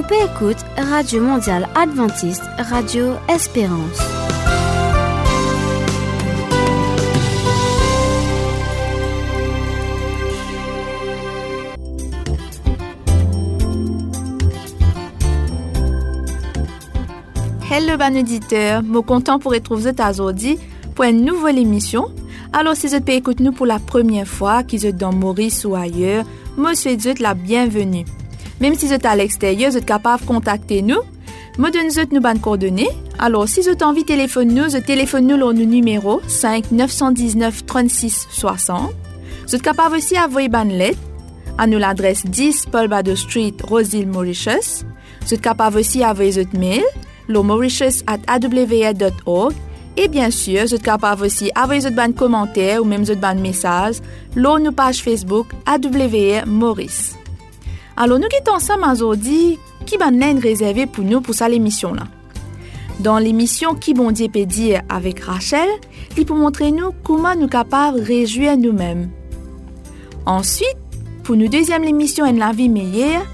Ou peut écoute Radio Mondiale Adventiste, Radio Espérance. Hello, ban auditeur. Mo content pour retrouver vous aujourd'hui pour une nouvelle émission. Alors, si vous écoutez nous pour la première fois, qui êtes dans Maurice ou ailleurs, moi, souhaite la bienvenue. Même si vous êtes à l'extérieur, vous êtes capable de contacter nous. Moi, donne nous bonnes coordonnées. Alors, si vous avez envie de téléphoner nous, vous téléphone nous au numéro 5 919 36 60. Vous êtes capable aussi d'envoyer une lettre à nous l'adresse 10 Paul Bado Street, Roseville, Mauritius. Vous êtes capable aussi d'envoyer votre mail le mauritius at et bien sûr, vous êtes capable aussi d'envoyer votre bande commentaires ou même votre bande message sur nos page Facebook AWR Maurice. Alors, nous quittons ensemble aujourd'hui qui va réservé pour nous pour cette émission-là. Dans l'émission Qui bon Dieu peut dire avec Rachel, il pour montrer nous comment nous capables de réjouir nous-mêmes. Ensuite, pour nous deuxième émission En la vie meilleure,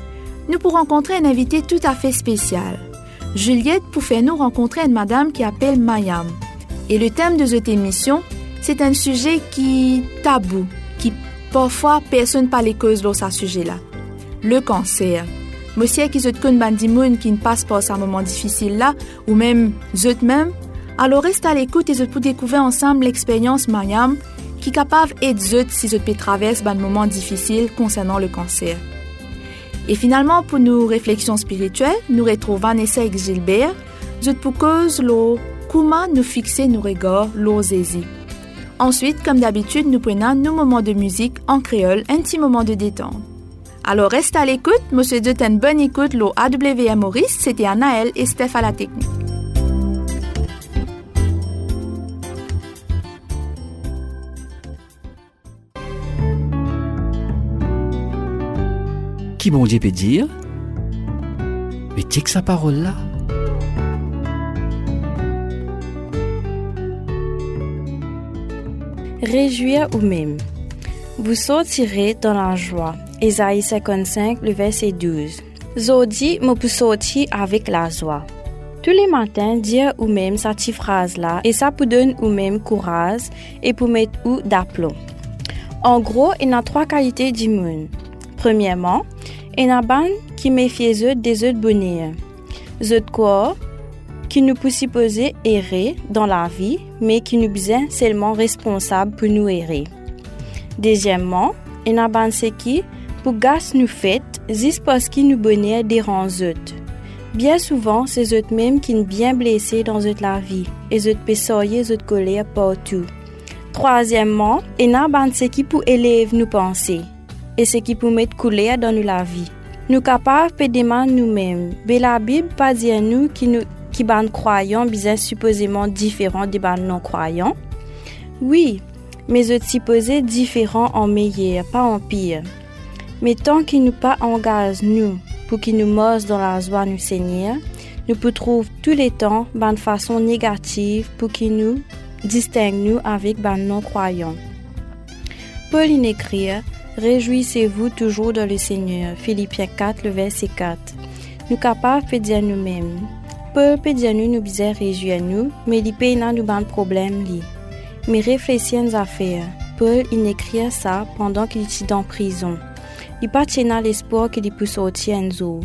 nous pourrons rencontrer un invité tout à fait spécial. Juliette pour faire nous rencontrer une madame qui appelle Mayam. Et le thème de cette émission, c'est un sujet qui tabou, qui parfois personne parle cause de ce sujet-là. Le cancer. Monsieur qui se connaît bandimoun qui ne passe pas ce moment difficile là, ou même zut même, alors reste à l'écoute et je peux découvrir ensemble l'expérience Mayam qui est capable d'aider zut si je peux traverser un moment difficile concernant le cancer. Et finalement, pour nos réflexions spirituelles, nous retrouvons Vanessa et Gilbert, je pour cause lo comment nous fixer nos regards l'osésie. Ensuite, comme d'habitude, nous prenons nos moments de musique en créole, un petit moment de détente. Alors reste à l'écoute, monsieur de une bonne écoute, l'eau AWM Maurice, c'était Anaël et Steph à la technique. qui bon Dieu peut dire? Mais que sa parole là Réjouir ou même. Vous sortirez dans la joie. Ésaïe 55, le verset 12. Zodi me avec la joie. Tous les matins, dire ou même cette phrase-là, et ça peut donner ou même courage et pour mettre ou d'aplomb. En gros, il y a trois qualités d'immun. Premièrement, il y a ban qui méfie des autres bonheur. Zot quoi? Qui nous peut supposer errer dans la vie, mais qui nous besoin seulement responsable pour nous errer. Deuxièmement, il y a ban qui pour gas nous fait juste parce qu'il nous bonheur dérange autres. Bien souvent, c'est eux mêmes qui nous bien blessés dans notre la vie et eux soyer notre colère partout. Troisièmement, il y a ban qui pour élève nous penser et ce qui peut mettre couleur dans la vie. Nous capables de demander nous-mêmes, mais la Bible pas dire nous qui nous qui ban croyants bien supposément différents des ban non croyants. Oui, mais eux supposés différents en meilleur, pas en pire. Mais tant qu'il nous pas engage nous pour qu'il nous morde dans la joie du Seigneur, nous pouvons trouver tous les temps de façon négative pour qu'il nous distingue nous avec ban non croyants. Paul écrit Réjouissez-vous toujours dans le Seigneur. Philippiens 4, le verset 4. Nous capables de dire nous-mêmes. Paul peut nous nous bizarre réjouir nous, mais il peut nous ban problème li. Mais réfléchissez à faire. Paul écrit ça pendant qu'il était en prison. Il pas l'espoir qu'il puisse sortir un jour.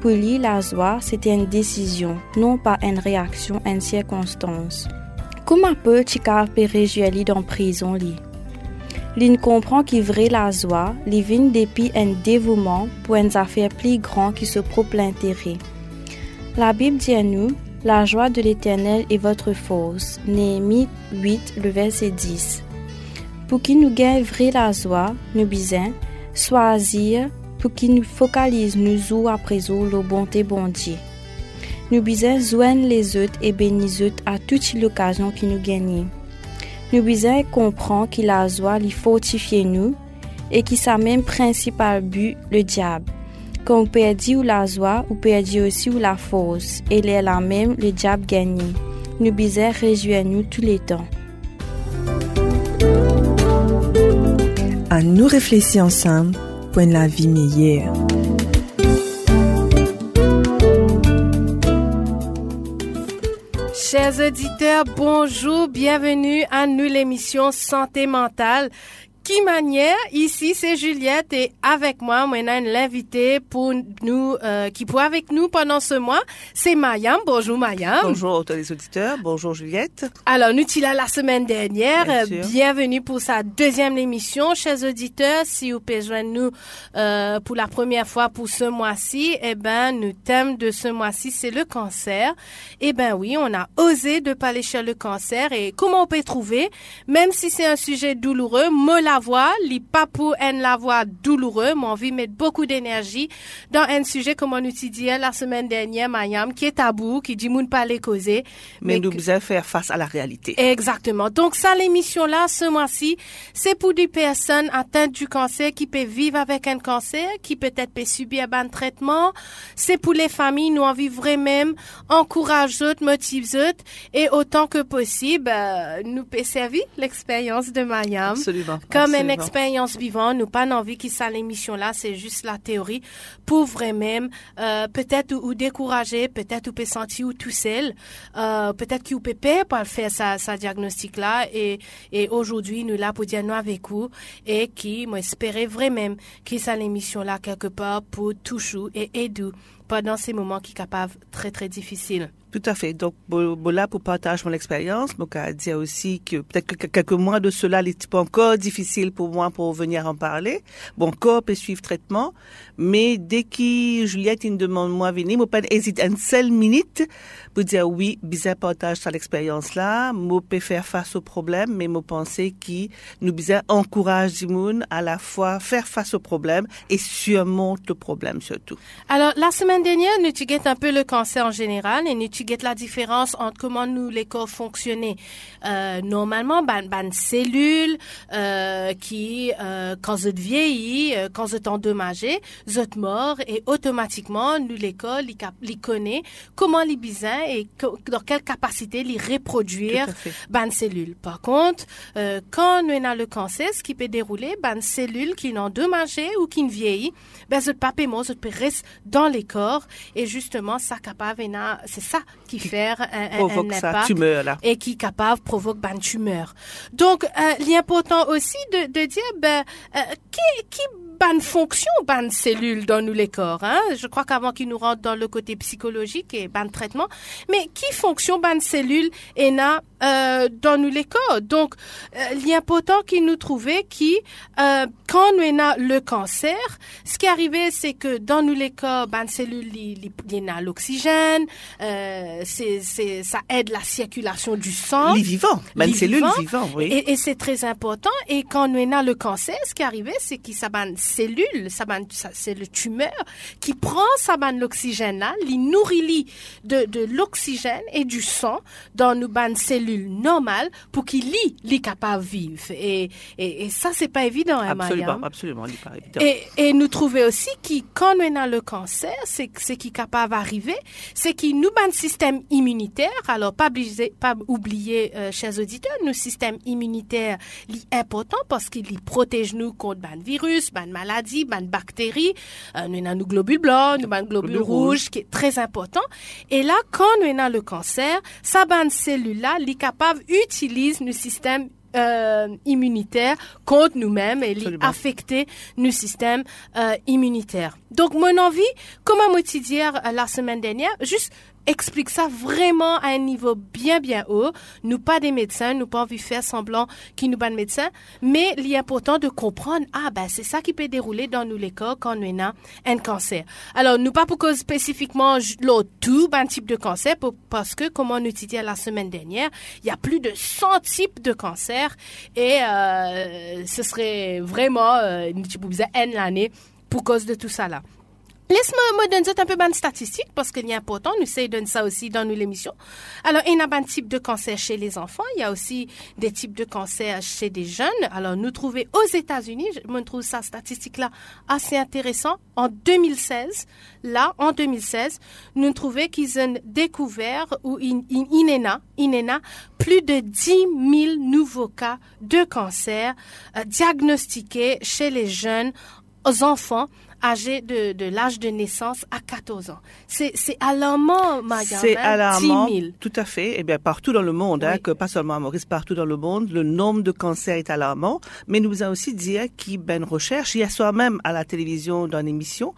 Pour lui, la joie, c'était une décision, non pas une réaction une circonstance. Comment Paul peut réjouir lui dans prison li? L'in comprend qu'il vrai la joie, li vient depuis un dévouement pour une affaire plus grande qui se propre l'intérêt. La Bible dit à nous, la joie de l'éternel est votre force. Néhémie 8, le verset 10. Pour qu'il nous gagne vrai la joie, nous bisons choisir pour qu'il nous focalise nous jour après jour la bonté bon Dieu. Nous bisons joindre les autres et bénir à toute l'occasion qui nous gagne. Nous besoin comprendre qu'il a joie lui fortifier nous et qui sa même principal but le diable. Quand on perdit ou la joie, ou perdit aussi ou la force, et la même le diable gagne. Nous besoin réjouir nous tous les temps. nous réfléchissons ensemble pour une vie meilleure. Chers auditeurs, bonjour, bienvenue à nous l'émission Santé mentale qui manière ici c'est Juliette et avec moi maintenant l'invité pour nous euh, qui pour avec nous pendant ce mois. C'est Mayam. Bonjour Mayam. Bonjour tous les auditeurs. Bonjour Juliette. Alors nous là la semaine dernière. Bienvenue pour sa deuxième émission chers auditeurs. Si vous pouvez joindre nous euh, pour la première fois pour ce mois-ci eh ben le thème de ce mois-ci c'est le cancer. Eh ben oui on a osé de parler sur le cancer et comment on peut trouver. Même si c'est un sujet douloureux mola la voix, li pas pour la voix douloureux, mais envie de mettre beaucoup d'énergie dans un sujet comme on utilisait la semaine dernière, Mayam, qui est tabou, qui dit moun pas les causer. Mais, nous devons faire face à la réalité. Exactement. Donc ça, l'émission là, ce mois-ci, c'est pour des personnes atteintes du cancer qui peuvent vivre avec un cancer, qui peut-être peut subir un traitement. C'est pour les familles, nous envie vraiment encourager eux, motive eux, et autant que possible, euh, nous peut servir l'expérience de Mayam. Absolument comme une expérience vivante. Nous pas envie que ça l'émission là, c'est juste la théorie pour vraiment euh, peut-être ou, décourager, peut-être ou peut sentir ou tout seul, euh, peut-être qu'il peut pas pour faire sa, sa diagnostic là et, et aujourd'hui nous là pour dire nous avec vous et qui m'espérait vraiment que ça l'émission là quelque part pour toucher et aider pendant ces moments qui sont capables très très difficiles. Tout à fait. Donc, là, pour partager mon expérience, donc à dire aussi que peut-être que quelques mois de cela, il est encore difficile pour moi pour venir en parler. Bon, corps peut suivre traitement, mais dès que Juliette me demande moi venir, moi pas hésiter une seule minute pour dire oui, bizarre partage sur l'expérience là, moi peut faire face au problème, mais moi penser qui nous bizarre encourage Dimoun à la fois faire face au problème et surmonte le problème surtout. Alors, la semaine dernière, nous avons un peu le cancer en général et nous la différence entre comment nous les corps fonctionner. Euh, normalement, ban, ban cellules euh, qui, euh, quand vous vieillit, euh, quand vous êtes endommagé, vous êtes mort et automatiquement, nous les corps, les, connaît comment les bisins et dans quelle capacité les reproduire ban cellules. Par contre, euh, quand nous avons le cancer, ce qui peut dérouler, ban cellules qui sont endommagées ou qui ne vieillit, ben, ce pas paiement, ce peut rester dans les corps et justement, ça capable, c'est ça qui, fait un, provoque impact tumeur, là. et qui capable provoque une tumeur. Donc, euh, l'important aussi de, de dire ben, euh, qui, qui bonne fonction ban cellule dans nous les corps hein. Je crois qu'avant qu'il nous rentre dans le côté psychologique et ban traitement. Mais qui fonction ban cellule et na euh, dans nous les corps? Donc euh, l'important qu'il nous trouvait qui euh, quand nous avons le cancer ce qui arrivait c'est que dans nous les corps ban cellule il y a l'oxygène euh, c'est c'est ça aide la circulation du sang. Les vivants ban cellule vivant oui. Et, et c'est très important. Et quand nous avons le cancer ce qui arrivait c'est qu'il ça ban cellule, c'est le tumeur qui prend sa ban l'oxygène là, li nourrit de, de l'oxygène et du sang dans nos ban cellules normales pour qu'il lit les capable vivre. Et, et, et ça c'est pas évident, hein, Absolument, absolument, pas évident. Et, et nous trouver aussi qui quand on a le cancer, c'est c'est qui capable d'arriver, c'est qui nous ban système immunitaire. Alors pas oublier, pas oublier, euh, chers auditeurs, nos système immunitaire est important parce qu'il protège nous contre ban virus, ban maladie, ban bactéries, euh, nous avons nos globules blancs, nous avons globules rouges, qui est très important. Et là, quand nous avons le cancer, sa ban cellule-là, est capable d'utiliser le système euh, immunitaire contre nous-mêmes et affecter nos systèmes euh, immunitaires. Donc, mon envie, comme à dire euh, la semaine dernière, juste explique ça vraiment à un niveau bien, bien haut. Nous pas des médecins, nous pas envie de faire semblant qu'ils nous pas de médecins, mais il est important de comprendre, ah ben c'est ça qui peut dérouler dans nous les corps quand nous avons un cancer. Alors, nous pas pour cause spécifiquement l'autre tout, un type de cancer, parce que, comme on utilisait la semaine dernière, il y a plus de 100 types de cancers et euh, ce serait vraiment, euh, nous l'année pour cause de tout ça là. Laisse-moi donner un peu de statistiques parce qu'il est important. Nous essayons de donner ça aussi dans nos émissions. Alors, il y a un type de cancer chez les enfants. Il y a aussi des types de cancer chez des jeunes. Alors, nous trouvons aux États-Unis, je me trouve ça statistique-là assez intéressant. En 2016, là, en 2016, nous trouvons qu'ils ont découvert ou INENA, plus de 10 000 nouveaux cas de cancer euh, diagnostiqués chez les jeunes aux enfants âgés de, de l'âge de naissance à 14 ans. C'est alarmant, Marianne. C'est hein, alarmant, 10 000. tout à fait. Eh bien, partout dans le monde, hein, que pas seulement à Maurice, partout dans le monde, le nombre de cancers est alarmant. Mais nous avons aussi dit a une recherche, hier soir même à la télévision dans une émission,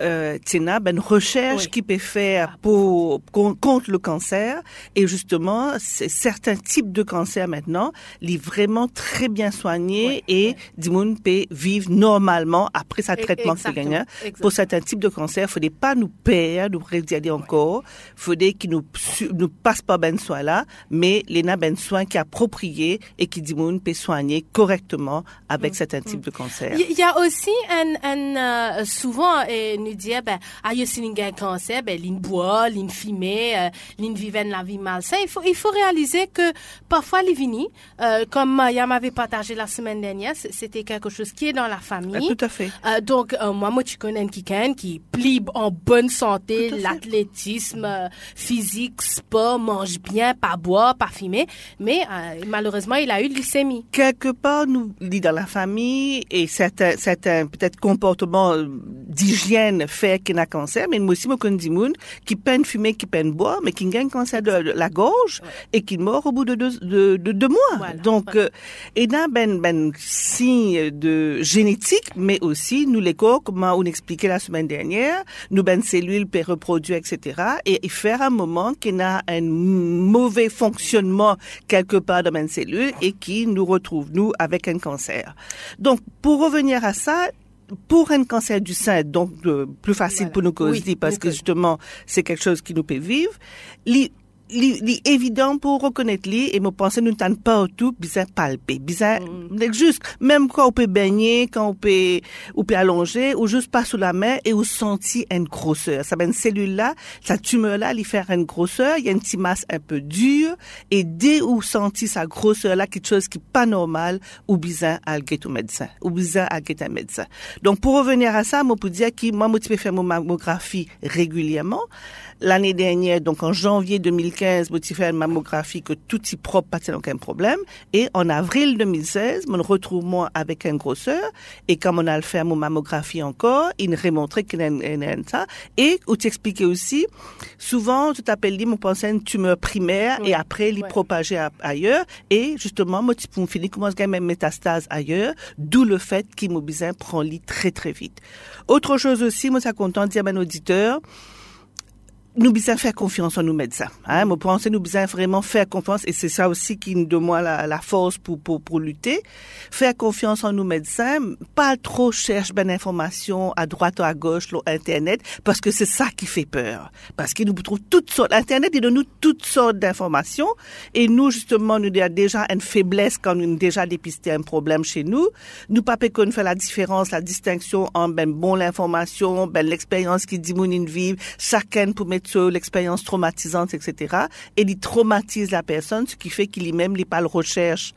euh, ben, une recherche Oui. qui peut faire pour, con- contre le cancer. Et justement, c'est certains types de cancers maintenant, les vraiment très bien soignés et Dimoun peut vivre normalement après sa E- traitement que gagnant. exactement. Pour certains types de cancers, il faudrait pas nous perdre, nous regarder encore. faudrait qu'ils nous, nous passent pas ben soin là, mais les ben soin qui appropriés et qui Dimoun peut soigner correctement avec certains types de cancers. Il y a aussi un, un euh, souvent euh, nous dire ben ah yo si un cancer ben l'in boit, l'in euh, l'in vivait la vie malsaine. Il faut il faut réaliser que parfois les vini euh, comme Maya m'avait partagé la semaine dernière, c'était quelque chose qui est dans la Ah, famille. tout à fait. Euh, donc, euh, moi, moi, tu connais un quelqu'un qui plie en bonne santé, l'athlétisme euh, physique, sport, mange bien, pas boire, pas fumer, mais euh, malheureusement, il a eu de leucémie. quelque part nous dans la famille et certains certains peut-être comportements euh, d'hygiène fait qu'il a cancer mais aussi moi connais moun qui peine fumer qui peine boire mais qui gagne cancer de, la gorge et qui meurt au bout de deux de, de deux mois Voilà, donc voilà. et là ben ben signe de génétique mais aussi nous les corps comme on expliquait la semaine dernière nous ben cellules peut reproduire etc et, et faire un moment qu'il a un mauvais fonctionnement quelque part dans une cellule et qui nous retrouve nous avec un cancer donc pour revenir à ça pour un cancer du sein, donc euh, plus facile Voilà. pour nous causer, Oui, parce que justement, c'est quelque chose qui nous peut vivre. Li, li, li évident pour reconnaître li, et me penser nous t'en partout, bizarre palper, bizarre, Mm. juste, même quand on peut baigner, quand on peut, on peut allonger, ou juste pas sous la main, et on sentit une grosseur. Ça ben, une cellule-là, sa tumeur-là, il fait une grosseur, il y a une petite masse un peu dure, et dès où sentit sa grosseur-là, quelque chose qui est pas normal, ou bizarre à au médecin, ou bizarre à un médecin. Donc, pour revenir à ça, moi, pour dire que moi, moi, tu peux faire mon mammographie régulièrement. L'année dernière, donc en janvier 2015, moi, tu fais une mammographie que tout est propre, pas aucun problème. Et en avril 2016, on retrouve moi avec un grosseur. Et comme on a le fait mon mammographie encore, il nous remontrait qu'il y a ça. Et, où tu expliquais aussi, souvent, tu t'appelles, dit, mon pensée une tumeur primaire et après, ouais. propagé à- ailleurs. Et justement, moi, tu peux finir commence à même métastase ailleurs, d'où le fait qu'immobilisant prend lit très, très vite. Autre chose aussi, moi, ça content de dire à un auditeur, nous besoin faire confiance en nous médecins. Hein, moi pense nous besoin vraiment faire confiance et c'est ça aussi qui nous donne la, la force pour, pour pour lutter. Faire confiance en nous médecins, pas trop chercher ben information à droite ou à gauche sur internet parce que c'est ça qui fait peur. Parce qu'il nous trouve toutes sortes internet il donne toutes sortes d'informations et nous justement nous avons déjà une faiblesse quand nous avons déjà dépisté un problème chez nous. Nous pas qu'on fait la différence, la distinction en ben bon l'information, ben l'expérience qui dit mon vivre, chacun pour mettre sur l'expérience traumatisante, etc. Et il traumatise la personne, ce qui fait qu'il même il pas le recherche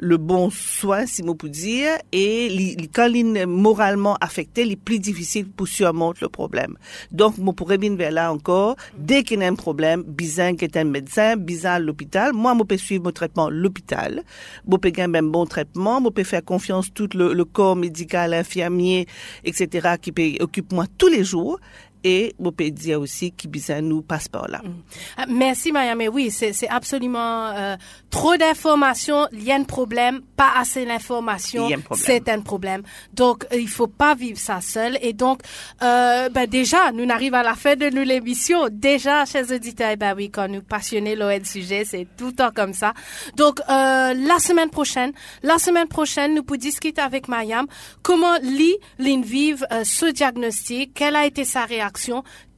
le bon soin, si on peut dire, et quand il est moralement affecté, il est plus difficile pour surmonter le problème. Donc, moi, pourrais bien vers là encore, dès qu'il y a un problème, bizarre qui est un médecin, bizarre l'hôpital, moi, je peux suivre mon traitement à l'hôpital, je peux gagner un bon traitement, je peux faire confiance tout le, le corps médical, infirmier, etc., qui occupe moi tous les jours, et dire aussi qui nous passe par là. Ah, Merci, Maya. Mais oui, c'est absolument euh, trop d'informations. Il y a un problème, pas assez d'informations. C'est un problème. Donc, euh, il faut pas vivre ça seul. Et donc, euh, ben déjà, nous arrivons à la fin de nous l'émission. Déjà, chers auditeurs, ben oui, quand nous passionnés l'OL sujet, c'est tout le temps comme ça. Donc, euh, la semaine prochaine, la semaine prochaine, nous pour discuter avec Mayam comment Lee, Lynn vive ce diagnostic, quelle a été sa réaction,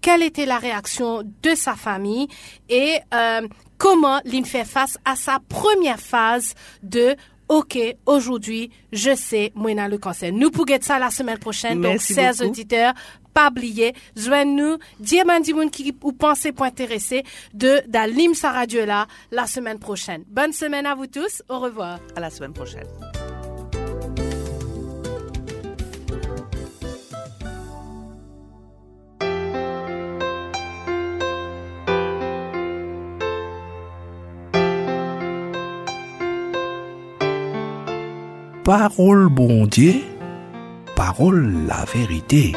quelle était la réaction de sa famille et euh, comment Lynn fait face à sa première phase de OK, aujourd'hui, je sais, moi, le cancer. Nous pourrons ça la semaine prochaine. Merci Donc, chers beaucoup. auditeurs, pas oublier, joignez-nous, dire qui ou pensez pour intéresser de d'Alim sa radio là la semaine prochaine. Bonne semaine à vous tous. Au revoir. À la semaine prochaine. Parole bon Dieu, parole la vérité.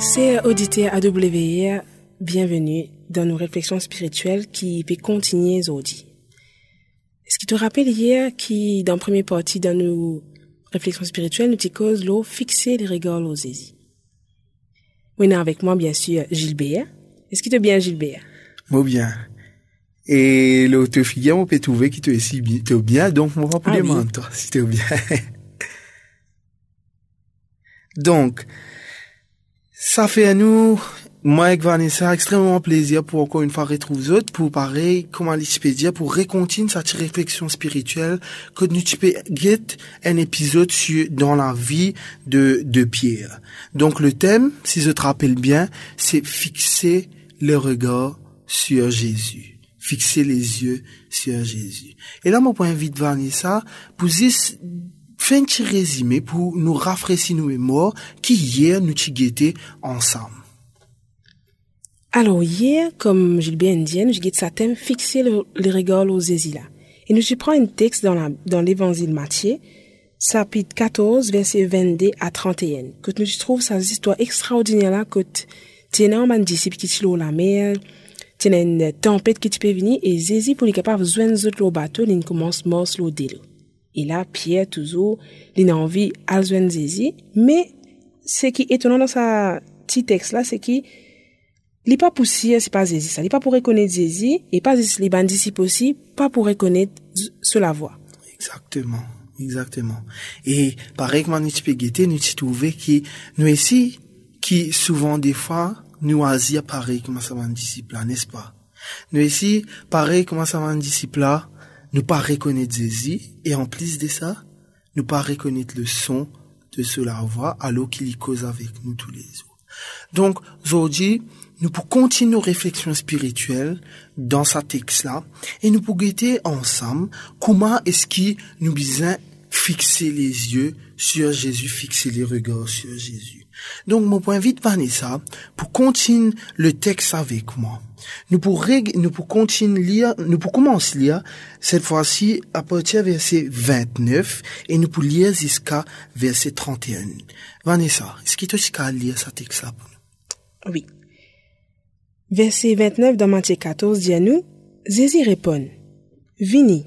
Chers auditeurs AWR, bienvenue dans nos réflexions spirituelles qui peuvent continuer aujourd'hui. Est-ce que tu te rappelles hier qui, dans la première partie de nos réflexions spirituelles, nous cause l'eau fixer les regards aux Zézi? Oui, avec moi, bien sûr, Gilbert. Est-ce que tu es bien, Gilbert? Moi, bien. Et l'autre fille, on peut trouver qui te aussi bien, donc on va pas demander toi, si tu es bien. donc, ça fait à nous, moi avec Vanessa, extrêmement plaisir pour encore une fois retrouver autres, pour pareil, comment je peux dire, pour recontinuer cette réflexion spirituelle, que nous tu peux un épisode sur, dans la vie de, de Pierre. Donc le thème, si je te rappelle bien, c'est fixer le regard sur Jésus fixer les yeux sur Jésus. Et là, mon point invite Vanessa pour faire un petit résumé pour nous rafraîchir nos mémoires qui hier nous guetté ensemble. Alors hier, comme Gilbert dit, nous guetté sa thème fixer le, regard aux là. Et nous prenons un texte dans dans l'évangile Matthieu, chapitre 14, verset 22 à 31, que nous trouvons sa histoire extraordinaire là, que tenant un disciple qui la mer, tene une tempête qui peut venir et Zézi pour les capables joindre le bateau, il commence mors le. Et là, Pierre, toujours, il a envie à joindre Zézi, mais ce qui est étonnant dans sa petit texte là, c'est qu'il n'est pas poussé, c'est pas Zézi, ça. Il pas pour reconnaître Zézi, et pas les bandits aussi, pas pour reconnaître cela voix. Exactement. Exactement. Et pareil, comme nous nous trouver qui, nous ici, qui souvent des fois, nous à pareil comment ça un disciple n'est-ce pas? Nous ici, pareil comment ça un disciple nous pas reconnaître Jésus et en plus de ça, nous pas reconnaître le son de cela voix alors qu'il y cause avec nous tous les jours. Donc, aujourd'hui, nous pouvons continuer nos réflexions spirituelles dans ce texte-là et nous pouvons guetter ensemble comment est-ce qu'il nous besoin fixer les yeux sur Jésus, fixer les regards sur Jésus. Donc, mon point vite, Vanessa, pour continuer le texte avec moi. Nous pour, nous pour continuer lire, nous pour commencer lire, cette fois-ci, à partir verset 29, et nous pour lire jusqu'à verset 31. Vanessa, est-ce que tu as lire ce texte-là Oui. Verset 29 dans Matthieu 14 dit à nous, Jésus répond, Vini.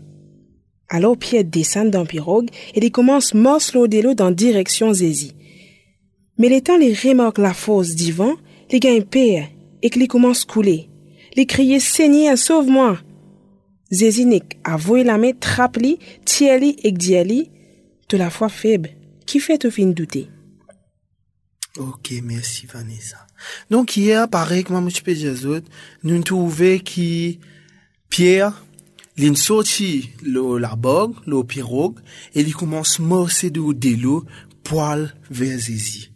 Alors Pierre descend dans pirogue et il commence morceau de l'eau dans direction Zézi. Mais l'étant les remarque la force du vent, les gagne père et que les commence couler. Les crier Seigneur, sauve-moi. Zézinik a voué la main, trappe-li, tiers-li et diali, de la foi faible, qui fait au fin douter? Ok, merci Vanessa. Donc hier, pareil comme M. Péjazot, nous trouvons qui Pierre, il sorti le la bogue, le pirogue, et il commence à morcer de l'eau, poil vers Zézi.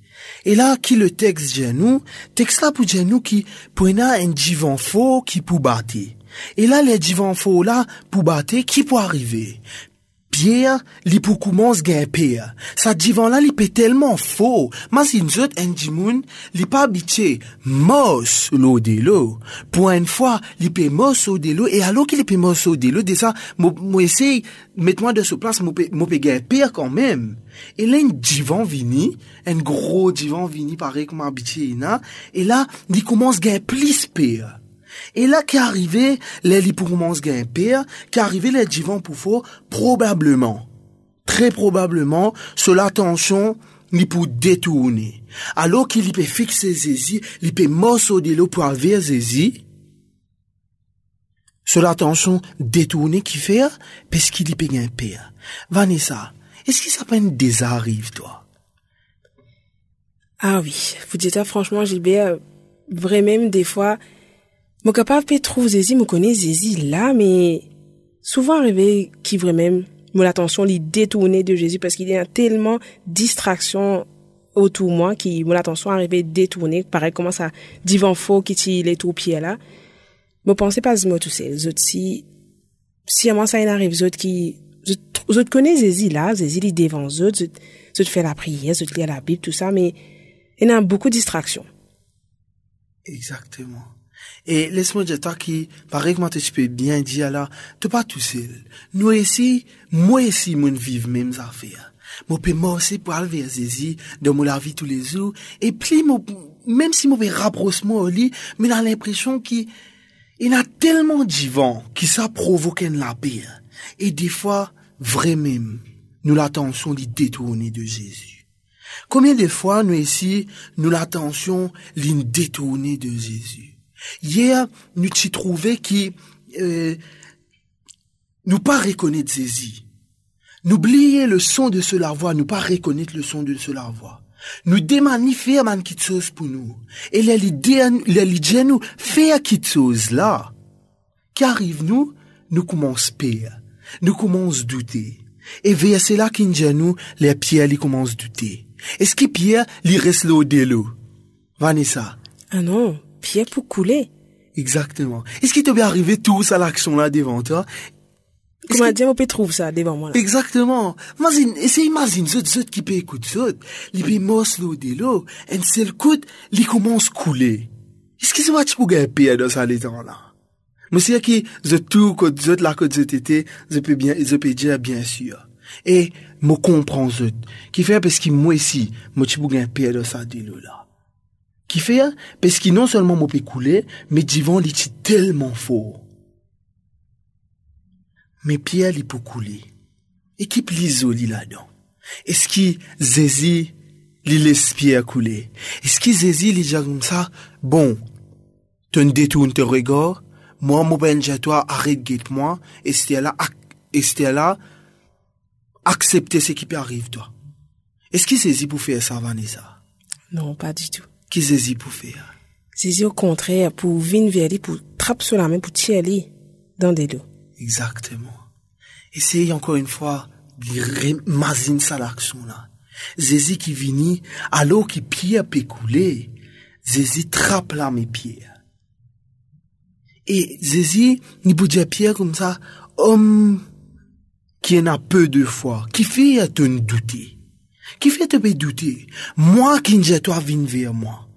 Et là, qui le texte dit nous, texte là pour dire nous qui prenait un divan faux qui pour battre. Et là, les divans faux là, pour battre, qui Pierre, li pour commence pire. Sa divan là, li peut tellement faux. Mais si nous autres, un dimoun, li pas habitué, mos l'eau de l'eau. Pour une fois, li peut mos l'eau de l'eau, et alors qu'il peut mos l'eau de l'eau, déjà, moi essaye, mets-moi de ce place, moi peut pire quand même. Et là, un divan vini, un gros divan vini, pareil comme habitué, et là, il commence à plus pire. Et là, qui arrivé, les li pour commence pire, qui arrivé les divans pour fort, probablement, très probablement, cela attention, ni pour détourner. Alors qu'il peut fixer Zézi, il peut morceau de l'eau pour avoir Zézi, cela attention, détourner qui fait, parce qu'il peut pire. Vanessa, est-ce ça peut être des arrive, toi? Ah oui, vous dites franchement, Gilbert, vraiment, des fois, mon capable peut trouver Zézi, me connaît Zézi là, mais souvent arrivé qui vraiment, mon attention lui détourner de Jésus parce qu'il y a tellement distraction autour de moi qui, mon attention arrivé détourner, pareil, comment ça, divan faux qui tire les tout pieds là. Me pensez pas moi tout seul. Les autres, si, si à moi ça arrive, les autres qui, je, je connais Zézi là, Zézi devant eux, autres, je, fais la prière, je lis la Bible, tout ça, mais il y a beaucoup de distractions. Exactement. Et laisse-moi dire toi qui, pareil tu peux bien dire là, tu pas tout seul. Nous ici, moi ici, mon vivre mêmes affaires. Moi peux pour aller vers Zézi, dans mon vie tous les jours. Et puis, même si moi moi au lit, mais j'ai l'impression qu'il, il y a tellement d'ivants qui ça provoque la pire. Et des fois, vraiment, nous l'attention d'y détourner de Jésus. Combien de fois nous ici, nous l'attention l'y détourner de Jésus? Hier, nous t'y trouvé qui, euh, nous pas reconnaître Jésus. N'oubliez le son de cela voix, nous pas reconnaître le son de cela voix. Nous démanifier man quelque chose pour nous. Et l'idée, l'idée nous faire quelque chose là. Qui arrive nous, nous commence pire. Nous commence douter. Et vers cela qui nous, les pierres, les commencent douter. Est-ce que Pierre, lui reste l'eau de l'eau? Vanessa? Ah non, Pierre pour couler. Exactement. Est-ce qu'il t'est bien arrivé tout ça l'action là devant toi? Comment dire, on peut trouver ça devant moi là? Exactement. Imagine, essaye imagine, zot, zot qui peut écouter zot. Li peut mos l'eau de l'eau. Un seul coup, li commence couler. Est-ce que c'est moi qui peux gagner Pierre dans ça l'état là? Monsieur qui, zot tout, quand zot là, quand zot était, je peux bien, je peux dire bien sûr. Et, me comprends zot. Qui fait parce que moi ici, moi tu peux gagner Pierre dans ça de l'eau là. Qui fait, parce que non seulement moi peux couler, mais divan li tellement fort. Mais Pierre li peut couler. Et qui l'iso li là-dedans? Est-ce qui Zézi li laisse Pierre couler? Est-ce qui Zézi li dit comme ça? Bon, tu ne détournes tes regards, moi, mon ben toi, arrête guette-moi, et c'était là, et c'était là, accepter ce qui peut arriver, toi. Est-ce qu'il saisit pour faire ça, Vanessa? Non, pas du tout. Qui saisit pour faire? C'est au contraire, pour venir vers lui, pour trapper sur la main, pour tirer lui dans des dos. Exactement. Essayez encore une fois de ça l'action là. Zézi qui vini, alors qui pierre peut couler, Zézi trappe là mes pieds. Et Zézi, ni peut dire Pierre comme ça, homme qui en a peu de foi, qui fait te douter, qui fait te douter, moi qui ne toi vine vers moi.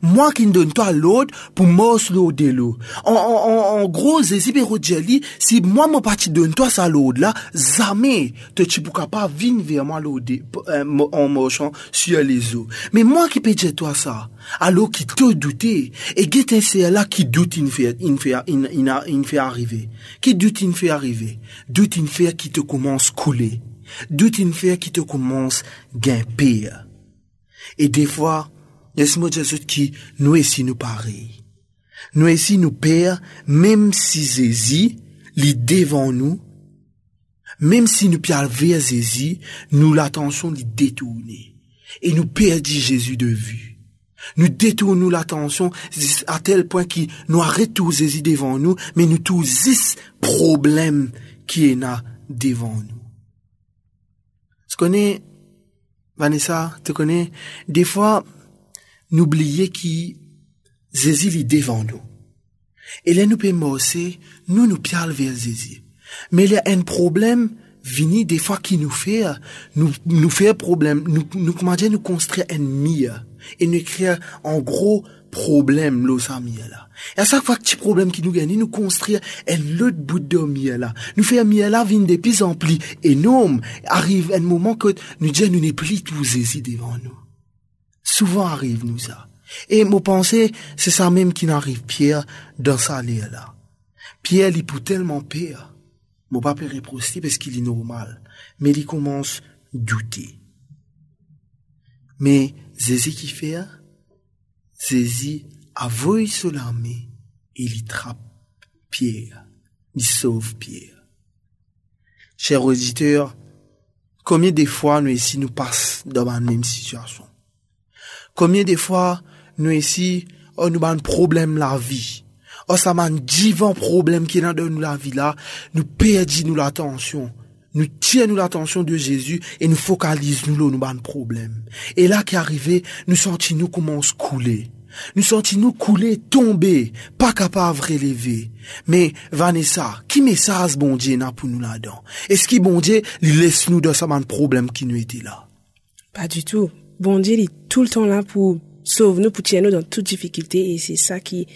Moi qui ne donne toi l'autre pour mors l'eau de l'eau. En, en, en gros, Jeli, si moi mon parti donne toi ça l'eau là, jamais te tu pourras pas venir vers moi l'eau euh, en marchant sur les eaux. Mais moi qui peux toi ça, alors qui te douter, et guette c'est là qui doute il fait, il fait, il, il, il fait arriver. Qui doute il fait arriver. Doute il fait qui te commence couler. Doute fait qui te commence grimper. Et des fois, Laisse-moi dire qui nous ici nous pareil. Nous ici nous père, même si Zézi, li devant nous, même si nous pierre vers Zézi, nous l'attention li détourner. Et nous perdons Jésus de vue. Nous détournons l'attention à tel point qu'il nous arrête tout Zézi devant nous, mais nous tous ce problème qui est là devant nous. Tu connais, Vanessa, tu connais, des fois, n'oubliez qui Zézi li devant nous. Et là, nous pouvons aussi, nous nous parlons vers Zézi. Mais il y a un problème, vini des fois qui nous fait, nous, nous fait problème, nous, nous, comment dire, nous construire un mire. Et nous créer en gros problème, l'eau là. Et à chaque fois que petit problème qui nous gagne, nous construire un autre bout de mire là. Nous faire mire là, vine de plus en plus énorme. Arrive un moment que nous disons, nous n'est plus tout Zézi devant nous. Souvent arrive nous ça. Et mon pensée, c'est ça même qui n'arrive Pierre dans sa là. Pierre, il peut tellement pire. Mon papa reprocher parce qu'il est normal. Mais il commence à douter. Mais Zézi qui fait, Zézi avoue sur l'armée et il trappe Pierre. Il sauve Pierre. Chers auditeurs, combien de fois nous ici nous passons dans la même situation? Combien de fois, nous ici, on nous a un problème la vie? On ça un divin problème qui est dans nous la vie là, nous perdons nous l'attention. Nous tirons l'attention de Jésus et nous focalisons nous nous un problème. Et là qui arrivé, nous sentons nous commence couler. Nous sentons nous couler, tomber, pas capable de relever. Mais, Vanessa, qui message bon Dieu n'a pour nous là-dedans? Est-ce qu'il bon Dieu, laisse nous dans ce problème qui nous était là? Pas du tout bon Dieu il est tout le temps là pour sauver nous, pour tirer nous dans toute difficulté et c'est ça qui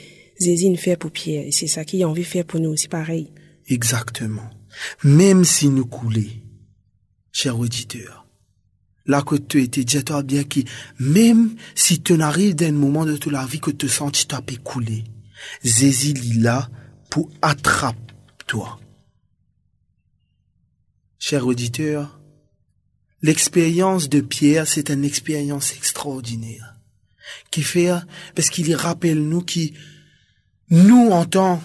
Zézine fait pour Pierre. Et c'est ça qu'il a envie de faire pour nous, c'est pareil. Exactement. Même si nous coulons, cher auditeur, là que tu étais, dis-toi bien que même si tu n'arrives d'un moment de toute la vie que tu sens tu as couler, Zézi est là pour attraper toi. Cher auditeur, l'expérience de Pierre, c'est une expérience extraordinaire. Qui fait, parce qu'il rappelle nous qui, nous en tant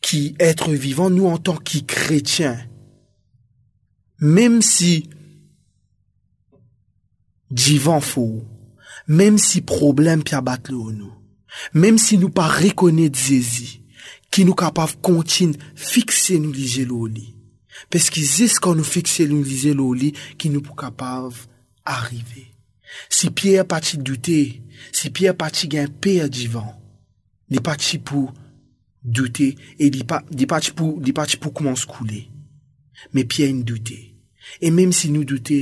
qu'êtres vivants, nous en tant que chrétiens, même si divan fou, mem si problem pi abat le ou nou, mem si nou pa rekone dzezi, ki nou kapav kontin fikse nou lije lou li. Peski zis kon nou fikse nou lije lou li, ki nou pou kapav arrive. Si piye pati doute, si piye pati gen piye divan, li pati pou doute, e li, pa, li pati pou, pou kouman skoule. Me piye nou doute. E mem si nou doute,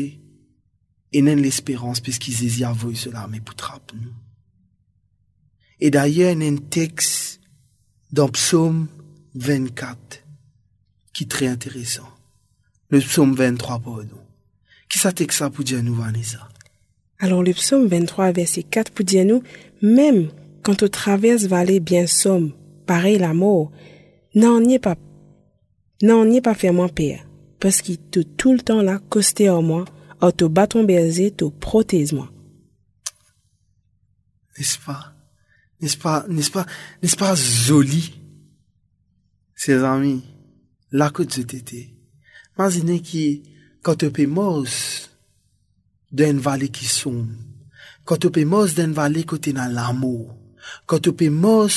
il n'a l'espérance qu'il désire voir cela, mais pour nous. Et d'ailleurs, il y a un texte dans Psaume 24 qui est très intéressant. Le Psaume 23, pardon. Qui ça texte ça pour dire nous, Vanessa? Alors le psaume 23, verset 4 pour dire nous, même quand on traverse vallée bien somme, pareil la mort, n'en y est pas, n'en y est pas moins père, parce qu'il te tout le temps là, costé en moi, en te bâton berger, te protège moi. N'est-ce pas? N'est-ce pas, n'est-ce pas, n'est-ce pas joli? Ses amis, là que tu étais. Imaginez qui, quand tu peux mort, d'une vallée qui sombre, quand tu peux mort d'une vallée côté dans l'amour, quand tu peux mort,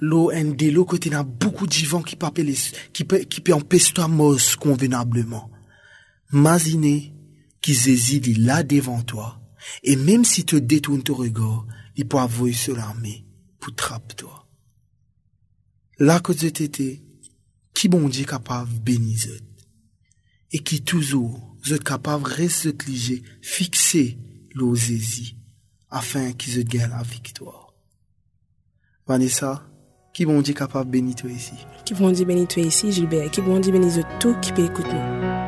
l'eau de l'eau côté dans beaucoup de vent qui peut, qui peut, qui peut empêcher toi mort convenablement. Imaginez qui Jésus est là devant toi, et même si tu détournes ton regard, il peut avoir sur l'armée pour trapper toi. Là que tu étais, qui bon Dieu capable de bénir et qui toujours êtes capable de rester liger, fixer l'osésie, afin qu'ils gagnent la victoire. Vanessa, qui bon Dieu capable de bénir toi ici? Qui bon Dieu bénir toi ici, Gilbert? Qui bon Dieu bénir tout qui peut écouter?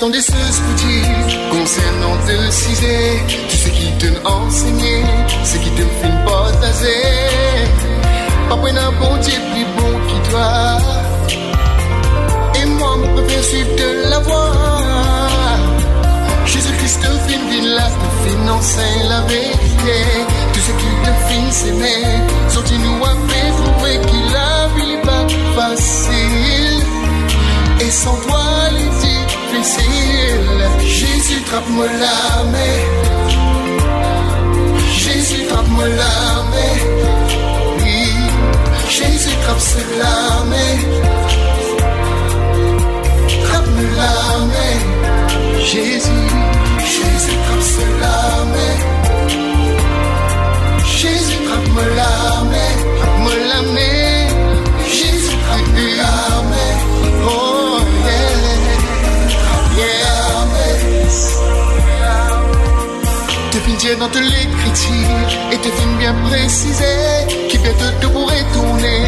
Des pour dire concernant de cisé, tout ce qui te enseigné, ce qui te fait partager. Pas pour un bon Dieu plus bon qui toi. Et moi, je préfère suivre de la voie. Jésus-Christ te fin vin là, te fin enseigne la vérité. Tout ce qui te fin s'aimer, sortis-nous à fait trouver qu'il a vie pas facile. Et sans toi, les Jésus trappe-moi la main. Jésus trappe-moi la main. Oui, Jésus trappe la main. Trappe-moi la main. Jésus, Jésus trappe la main. Jésus trappe-moi la main. Te fin dire dans l'écriture et te fin bien précisé qui bientôt te pourrait tourner,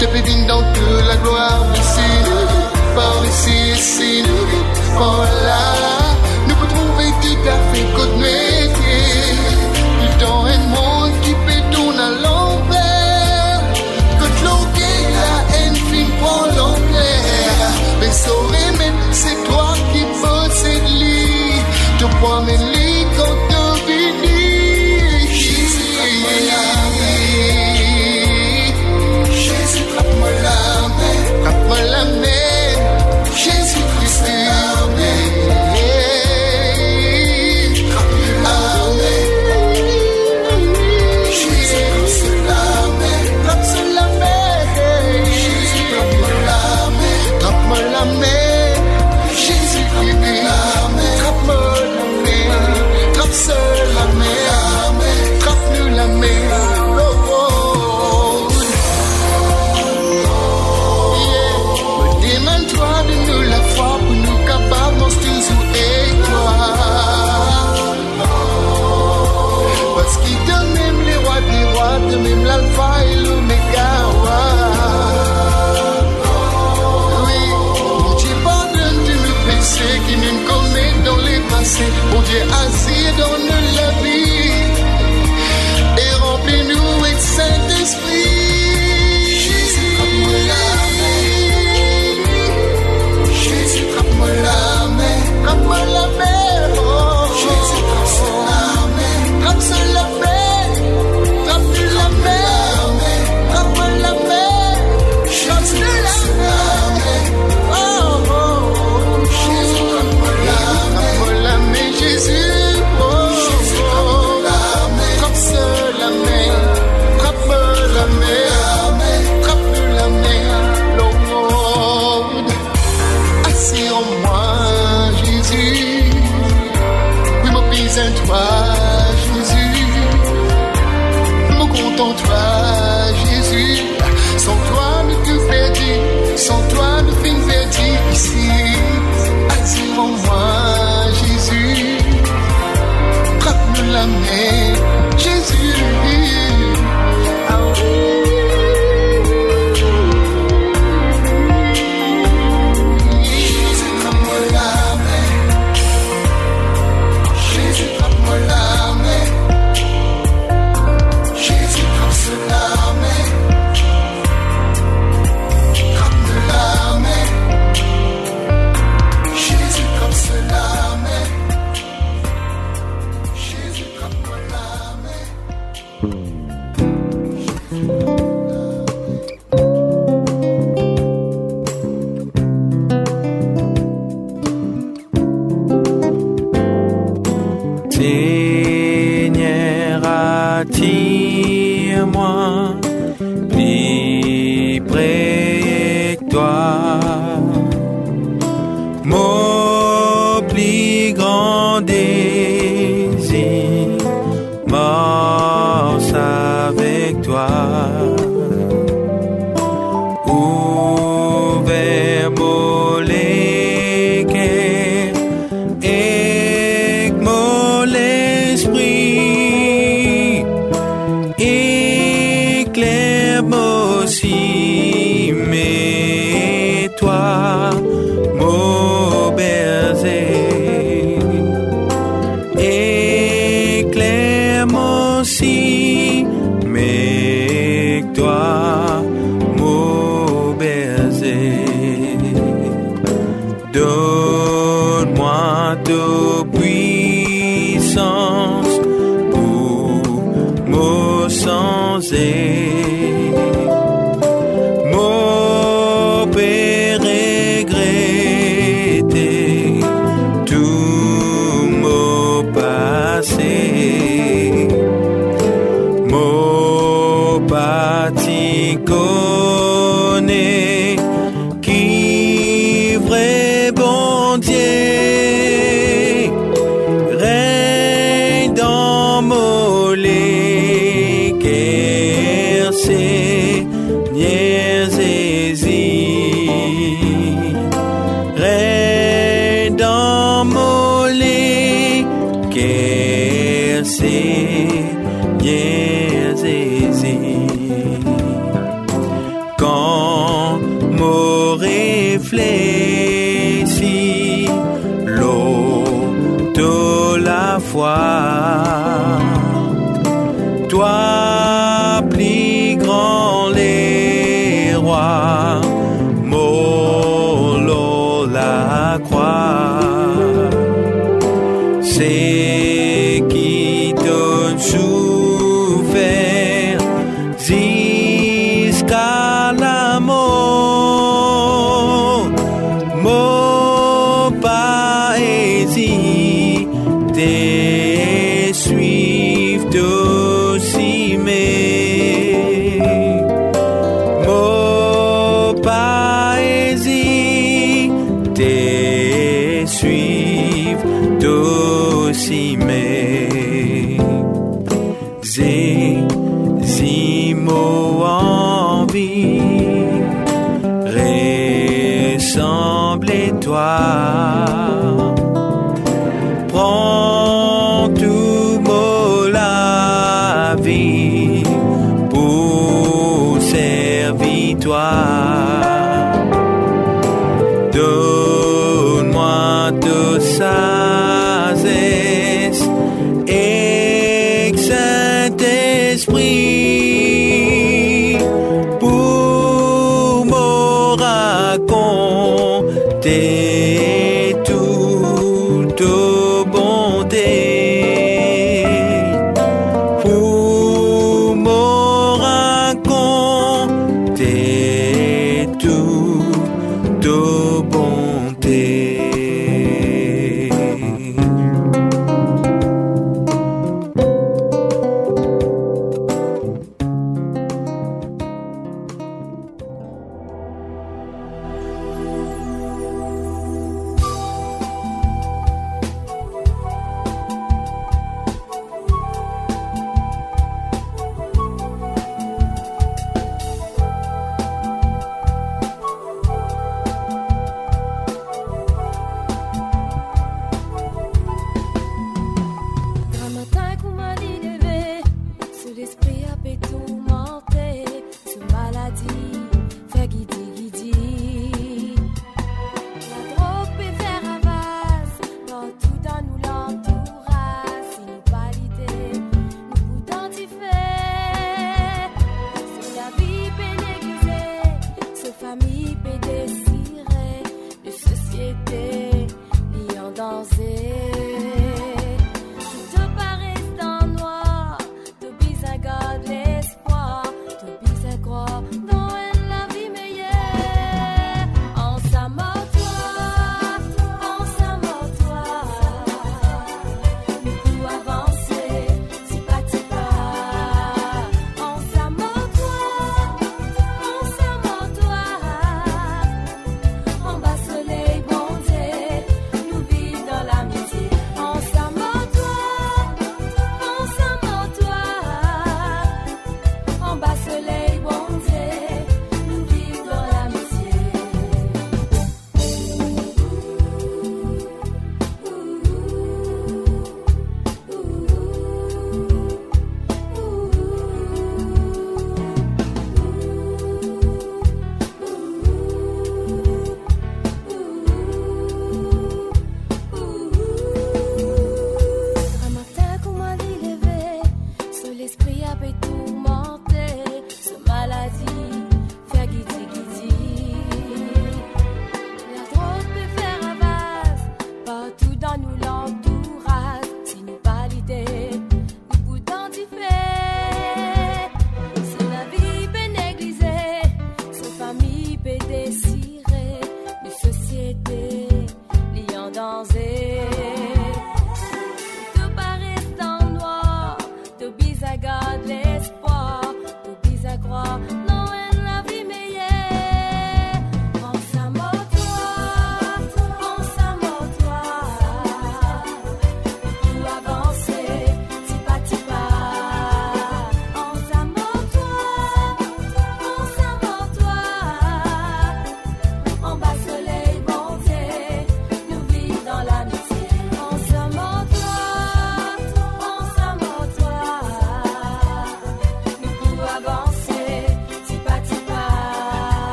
te pédine dans toute la gloire ici, par ici, ici, par là, nous pouvons trouver tout à fait côté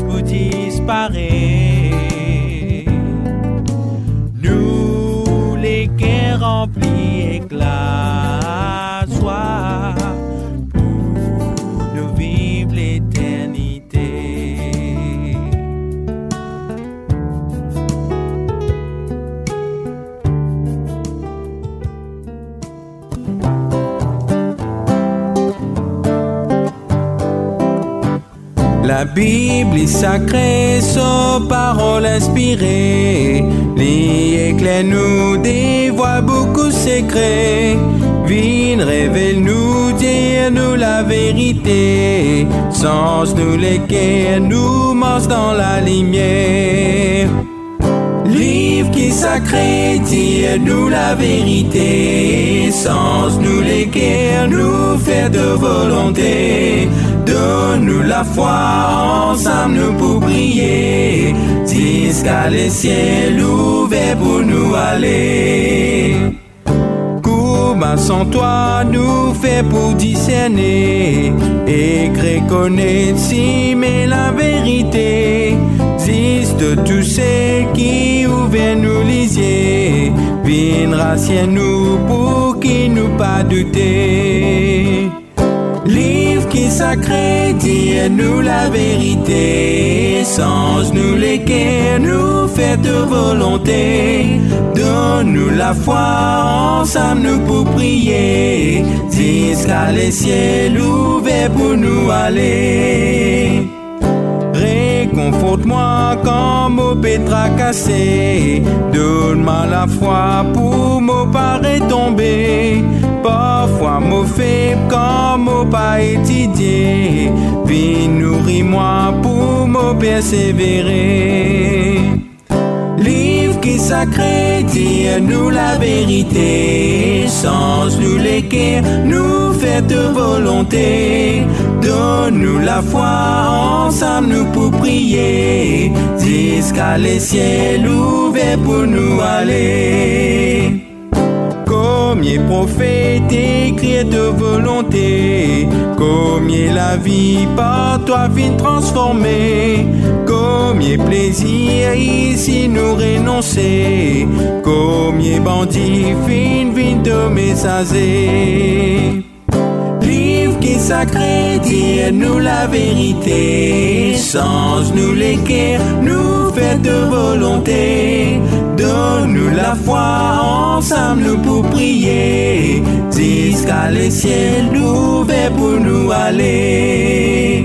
vous disparaît. Nous, les guerres remplies éclats. La Bible est sacrée, sans paroles inspirées. L'éclair nous dévoile beaucoup secrets. Vine, révèle-nous, dire-nous la vérité. Sens nous l'équerre, nous mange dans la lumière. Livre sacré, dis-nous la vérité, sans nous les guerres, nous faire de volonté. Donne-nous la foi, ensemble nous pour prier, jusqu'à les ciels ouverts pour nous aller. Comment sans toi nous fait pour discerner et reconnaître si mais la vérité de tous ceux qui ou viennent nous lisier, viennent racier nous pour qui nous pas douter. Livre qui sacré, dis-nous la vérité, sans nous l'équer, nous faites volonté. Donne-nous la foi, ensemble nous pour prier, jusqu'à les ciels ouverts pour nous aller. Réconforte-moi quand mon pétra cassé. Donne-moi la foi pour mon pas tomber. Parfois mon faible quand mon pas étudié. Puis nourris-moi pour me persévérer. Qui sacré, dis-nous la vérité, sans nous l'équerre, nous faites volonté. Donne-nous la foi, ensemble nous pour prier, jusqu'à les ciels ouverts pour nous aller. Combien prophète écrit de volonté, combien la vie par toi vient transformer, combien plaisir ici nous renoncer, combien bandits fin vin de messager. Sacré, dis-nous la vérité, sans nous l'équerre, nous fait de volonté. Donne-nous la foi, ensemble nous pour prier, jusqu'à les ciels ouverts pour nous aller.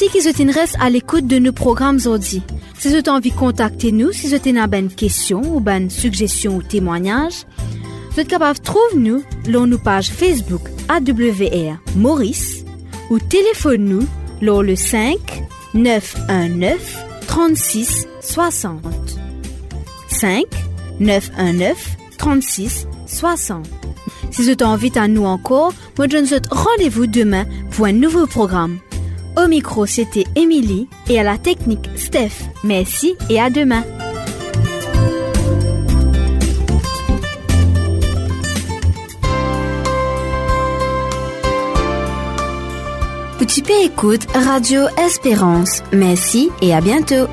Merci qu'ils intéressent à l'écoute de nos programmes aujourd'hui. Si vous avez envie de contacter nous, si vous avez une question ou une suggestion ou témoignage, vous êtes capable de trouver nous sur nos pages Facebook AWR Maurice ou téléphone nous sur le 5 919 36 60. 5 919 36 60. Si vous avez envie à nous encore, moi je vous rendez-vous demain pour un nouveau programme. Au micro, c'était Émilie et à la technique, Steph. Merci et à demain. Petit P écoute Radio Espérance. Merci et à bientôt.